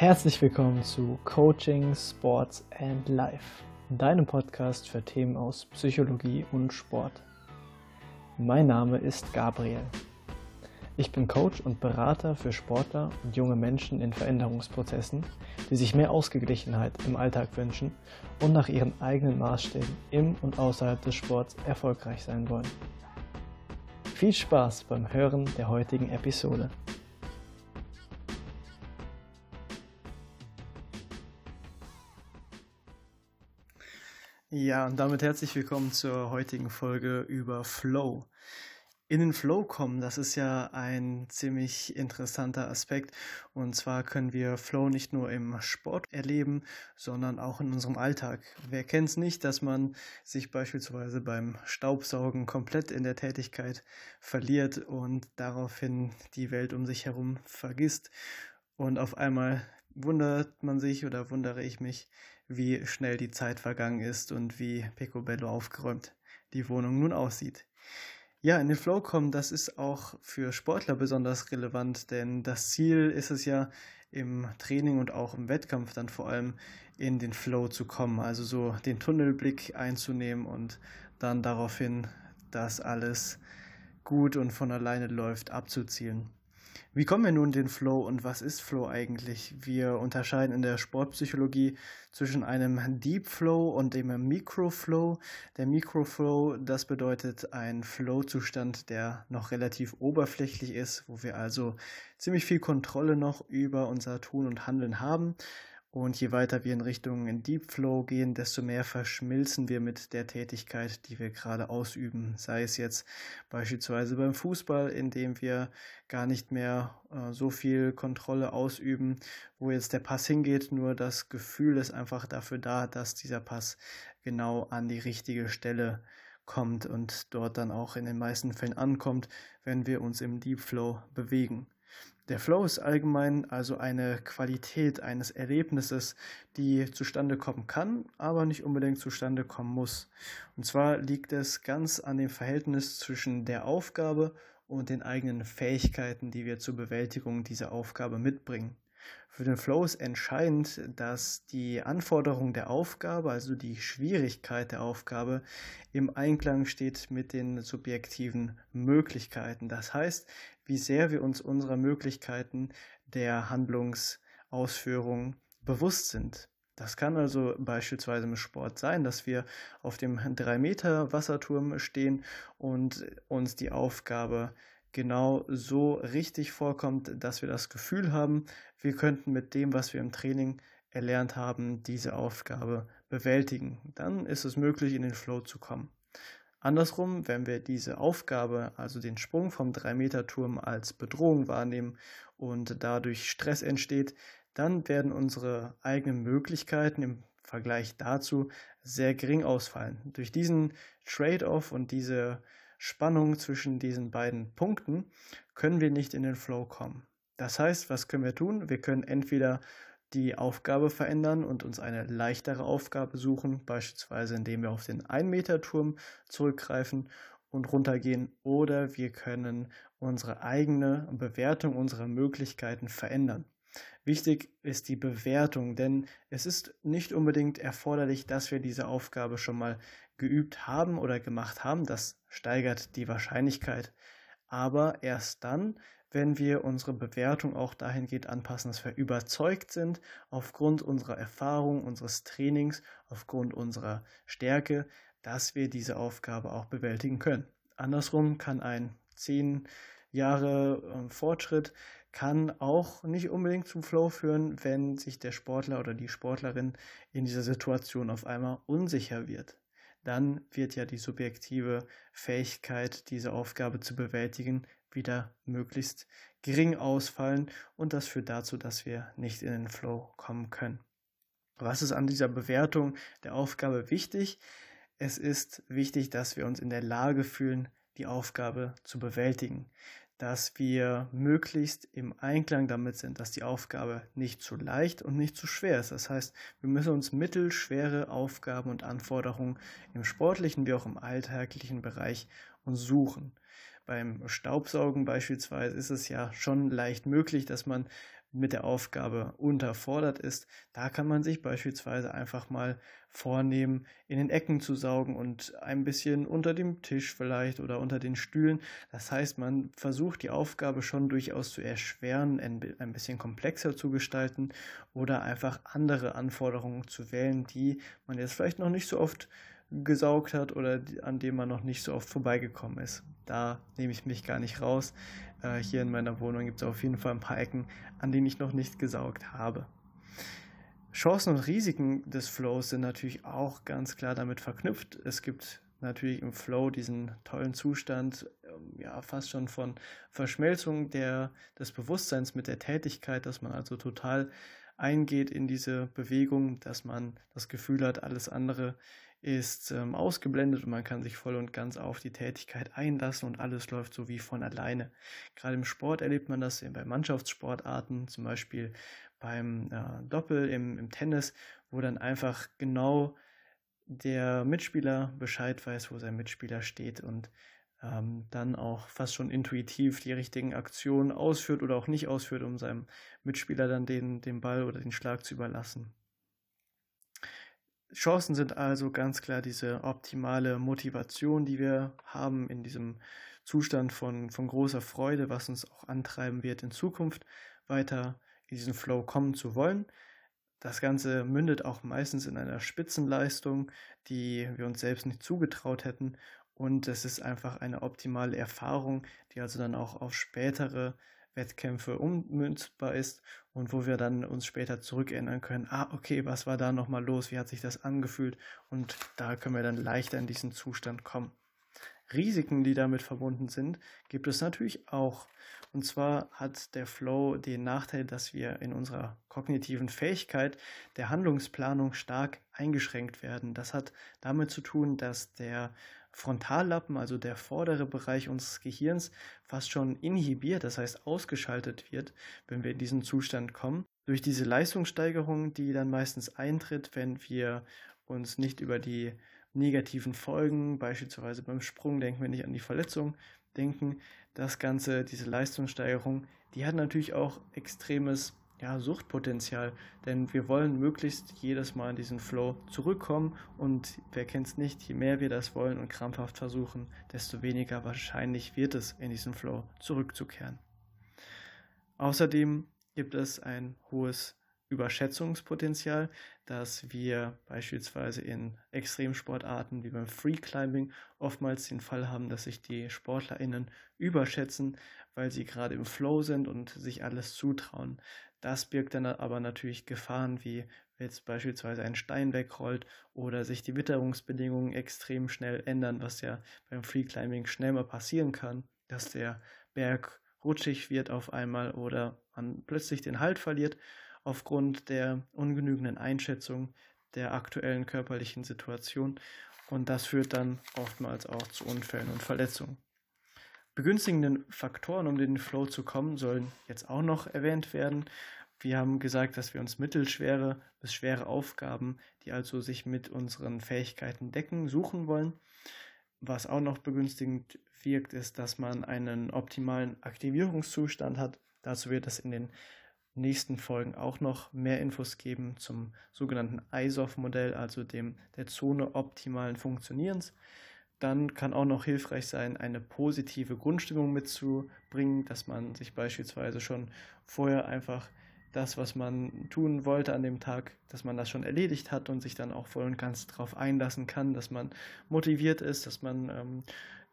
Herzlich willkommen zu Coaching, Sports and Life, deinem Podcast für Themen aus Psychologie und Sport. Mein Name ist Gabriel. Ich bin Coach und Berater für Sportler und junge Menschen in Veränderungsprozessen, die sich mehr Ausgeglichenheit im Alltag wünschen und nach ihren eigenen Maßstäben im und außerhalb des Sports erfolgreich sein wollen. Viel Spaß beim Hören der heutigen Episode. Ja, und damit herzlich willkommen zur heutigen Folge über Flow. In den Flow kommen, das ist ja ein ziemlich interessanter Aspekt. Und zwar können wir Flow nicht nur im Sport erleben, sondern auch in unserem Alltag. Wer kennt es nicht, dass man sich beispielsweise beim Staubsaugen komplett in der Tätigkeit verliert und daraufhin die Welt um sich herum vergisst und auf einmal wundert man sich oder wundere ich mich, wie schnell die Zeit vergangen ist und wie Picobello aufgeräumt die Wohnung nun aussieht. Ja, in den Flow kommen, das ist auch für Sportler besonders relevant, denn das Ziel ist es ja, im Training und auch im Wettkampf dann vor allem in den Flow zu kommen, also so den Tunnelblick einzunehmen und dann daraufhin, dass alles gut und von alleine läuft, abzuzielen. Wie kommen wir nun den Flow und was ist Flow eigentlich? Wir unterscheiden in der Sportpsychologie zwischen einem Deep Flow und dem Microflow. Der Microflow, das bedeutet ein Flow-Zustand, der noch relativ oberflächlich ist, wo wir also ziemlich viel Kontrolle noch über unser Tun und Handeln haben. Und je weiter wir in Richtung Deep Flow gehen, desto mehr verschmilzen wir mit der Tätigkeit, die wir gerade ausüben. Sei es jetzt beispielsweise beim Fußball, in dem wir gar nicht mehr äh, so viel Kontrolle ausüben, wo jetzt der Pass hingeht, nur das Gefühl ist einfach dafür da, dass dieser Pass genau an die richtige Stelle kommt und dort dann auch in den meisten Fällen ankommt, wenn wir uns im Deep Flow bewegen. Der Flow ist allgemein also eine Qualität eines Erlebnisses, die zustande kommen kann, aber nicht unbedingt zustande kommen muss. Und zwar liegt es ganz an dem Verhältnis zwischen der Aufgabe und den eigenen Fähigkeiten, die wir zur Bewältigung dieser Aufgabe mitbringen. Für den Flow ist entscheidend, dass die Anforderung der Aufgabe, also die Schwierigkeit der Aufgabe, im Einklang steht mit den subjektiven Möglichkeiten. Das heißt, wie sehr wir uns unserer Möglichkeiten der Handlungsausführung bewusst sind. Das kann also beispielsweise im Sport sein, dass wir auf dem 3-Meter-Wasserturm stehen und uns die Aufgabe genau so richtig vorkommt, dass wir das Gefühl haben, wir könnten mit dem, was wir im Training erlernt haben, diese Aufgabe bewältigen. Dann ist es möglich, in den Flow zu kommen. Andersrum, wenn wir diese Aufgabe, also den Sprung vom 3-Meter-Turm als Bedrohung wahrnehmen und dadurch Stress entsteht, dann werden unsere eigenen Möglichkeiten im Vergleich dazu sehr gering ausfallen. Durch diesen Trade-off und diese Spannung zwischen diesen beiden Punkten können wir nicht in den Flow kommen. Das heißt, was können wir tun? Wir können entweder die Aufgabe verändern und uns eine leichtere Aufgabe suchen, beispielsweise indem wir auf den 1-Meter-Turm zurückgreifen und runtergehen, oder wir können unsere eigene Bewertung unserer Möglichkeiten verändern. Wichtig ist die Bewertung, denn es ist nicht unbedingt erforderlich, dass wir diese Aufgabe schon mal geübt haben oder gemacht haben. Das steigert die Wahrscheinlichkeit. Aber erst dann, wenn wir unsere Bewertung auch dahingehend anpassen, dass wir überzeugt sind, aufgrund unserer Erfahrung, unseres Trainings, aufgrund unserer Stärke, dass wir diese Aufgabe auch bewältigen können. Andersrum kann ein zehn Jahre ähm, Fortschritt kann auch nicht unbedingt zum Flow führen, wenn sich der Sportler oder die Sportlerin in dieser Situation auf einmal unsicher wird. Dann wird ja die subjektive Fähigkeit, diese Aufgabe zu bewältigen, wieder möglichst gering ausfallen und das führt dazu, dass wir nicht in den Flow kommen können. Was ist an dieser Bewertung der Aufgabe wichtig? Es ist wichtig, dass wir uns in der Lage fühlen, die Aufgabe zu bewältigen, dass wir möglichst im Einklang damit sind, dass die Aufgabe nicht zu leicht und nicht zu schwer ist. Das heißt, wir müssen uns mittelschwere Aufgaben und Anforderungen im sportlichen wie auch im alltäglichen Bereich uns suchen. Beim Staubsaugen beispielsweise ist es ja schon leicht möglich, dass man mit der Aufgabe unterfordert ist, da kann man sich beispielsweise einfach mal vornehmen, in den Ecken zu saugen und ein bisschen unter dem Tisch vielleicht oder unter den Stühlen. Das heißt, man versucht die Aufgabe schon durchaus zu erschweren, ein bisschen komplexer zu gestalten oder einfach andere Anforderungen zu wählen, die man jetzt vielleicht noch nicht so oft gesaugt hat oder an dem man noch nicht so oft vorbeigekommen ist. Da nehme ich mich gar nicht raus. Äh, hier in meiner Wohnung gibt es auf jeden Fall ein paar Ecken, an denen ich noch nicht gesaugt habe. Chancen und Risiken des Flows sind natürlich auch ganz klar damit verknüpft. Es gibt natürlich im Flow diesen tollen Zustand, ähm, ja, fast schon von Verschmelzung der, des Bewusstseins mit der Tätigkeit, dass man also total eingeht in diese Bewegung, dass man das Gefühl hat, alles andere ist ähm, ausgeblendet und man kann sich voll und ganz auf die Tätigkeit einlassen und alles läuft so wie von alleine. Gerade im Sport erlebt man das bei Mannschaftssportarten, zum Beispiel beim äh, Doppel im, im Tennis, wo dann einfach genau der Mitspieler Bescheid weiß, wo sein Mitspieler steht und ähm, dann auch fast schon intuitiv die richtigen Aktionen ausführt oder auch nicht ausführt, um seinem Mitspieler dann den, den Ball oder den Schlag zu überlassen. Chancen sind also ganz klar diese optimale Motivation, die wir haben in diesem Zustand von, von großer Freude, was uns auch antreiben wird, in Zukunft weiter in diesen Flow kommen zu wollen. Das Ganze mündet auch meistens in einer Spitzenleistung, die wir uns selbst nicht zugetraut hätten. Und es ist einfach eine optimale Erfahrung, die also dann auch auf spätere Wettkämpfe ummünzbar ist und wo wir dann uns später zurückerinnern können, ah, okay, was war da nochmal los, wie hat sich das angefühlt und da können wir dann leichter in diesen Zustand kommen. Risiken, die damit verbunden sind, gibt es natürlich auch. Und zwar hat der Flow den Nachteil, dass wir in unserer kognitiven Fähigkeit der Handlungsplanung stark eingeschränkt werden. Das hat damit zu tun, dass der Frontallappen, also der vordere Bereich unseres Gehirns, fast schon inhibiert, das heißt ausgeschaltet wird, wenn wir in diesen Zustand kommen. Durch diese Leistungssteigerung, die dann meistens eintritt, wenn wir uns nicht über die negativen Folgen, beispielsweise beim Sprung, denken wir nicht an die Verletzung, denken, das Ganze, diese Leistungssteigerung, die hat natürlich auch extremes ja, Suchtpotenzial, denn wir wollen möglichst jedes Mal in diesen Flow zurückkommen und wer kennt es nicht, je mehr wir das wollen und krampfhaft versuchen, desto weniger wahrscheinlich wird es, in diesen Flow zurückzukehren. Außerdem gibt es ein hohes Überschätzungspotenzial, dass wir beispielsweise in Extremsportarten wie beim Free Climbing oftmals den Fall haben, dass sich die SportlerInnen überschätzen, weil sie gerade im Flow sind und sich alles zutrauen. Das birgt dann aber natürlich Gefahren, wie jetzt beispielsweise ein Stein wegrollt oder sich die Witterungsbedingungen extrem schnell ändern, was ja beim Free Climbing schnell mal passieren kann, dass der Berg rutschig wird auf einmal oder man plötzlich den Halt verliert aufgrund der ungenügenden Einschätzung der aktuellen körperlichen Situation und das führt dann oftmals auch zu Unfällen und Verletzungen. Begünstigenden Faktoren, um in den Flow zu kommen, sollen jetzt auch noch erwähnt werden. Wir haben gesagt, dass wir uns mittelschwere bis schwere Aufgaben, die also sich mit unseren Fähigkeiten decken, suchen wollen. Was auch noch begünstigend wirkt, ist, dass man einen optimalen Aktivierungszustand hat. Dazu wird es in den nächsten Folgen auch noch mehr Infos geben zum sogenannten ISOF-Modell, also dem der Zone optimalen Funktionierens. Dann kann auch noch hilfreich sein, eine positive Grundstimmung mitzubringen, dass man sich beispielsweise schon vorher einfach das, was man tun wollte an dem Tag, dass man das schon erledigt hat und sich dann auch voll und ganz darauf einlassen kann, dass man motiviert ist, dass man ähm,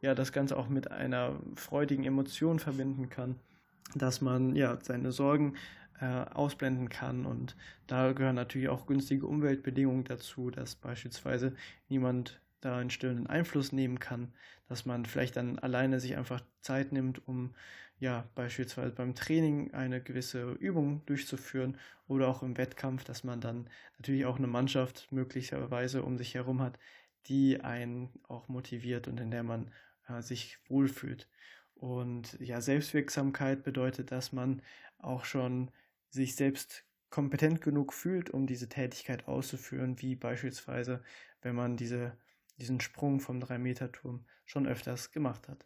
ja das Ganze auch mit einer freudigen Emotion verbinden kann, dass man ja seine Sorgen äh, ausblenden kann und da gehören natürlich auch günstige Umweltbedingungen dazu, dass beispielsweise niemand da einen stillen Einfluss nehmen kann, dass man vielleicht dann alleine sich einfach Zeit nimmt, um ja beispielsweise beim Training eine gewisse Übung durchzuführen oder auch im Wettkampf, dass man dann natürlich auch eine Mannschaft möglicherweise um sich herum hat, die einen auch motiviert und in der man äh, sich wohlfühlt. Und ja, Selbstwirksamkeit bedeutet, dass man auch schon sich selbst kompetent genug fühlt, um diese Tätigkeit auszuführen, wie beispielsweise, wenn man diese diesen Sprung vom 3-Meter-Turm schon öfters gemacht hat.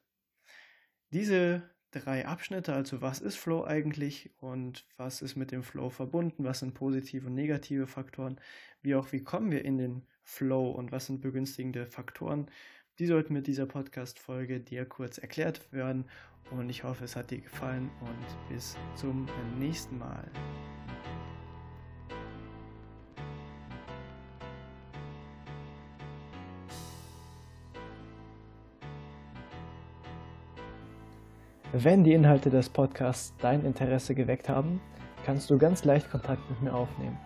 Diese drei Abschnitte, also was ist Flow eigentlich und was ist mit dem Flow verbunden, was sind positive und negative Faktoren, wie auch wie kommen wir in den Flow und was sind begünstigende Faktoren. Die sollten mit dieser Podcast-Folge dir kurz erklärt werden und ich hoffe, es hat dir gefallen und bis zum nächsten Mal. Wenn die Inhalte des Podcasts dein Interesse geweckt haben, kannst du ganz leicht Kontakt mit mir aufnehmen.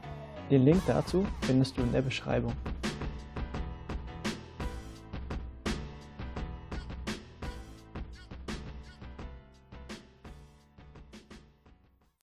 Den Link dazu findest du in der Beschreibung.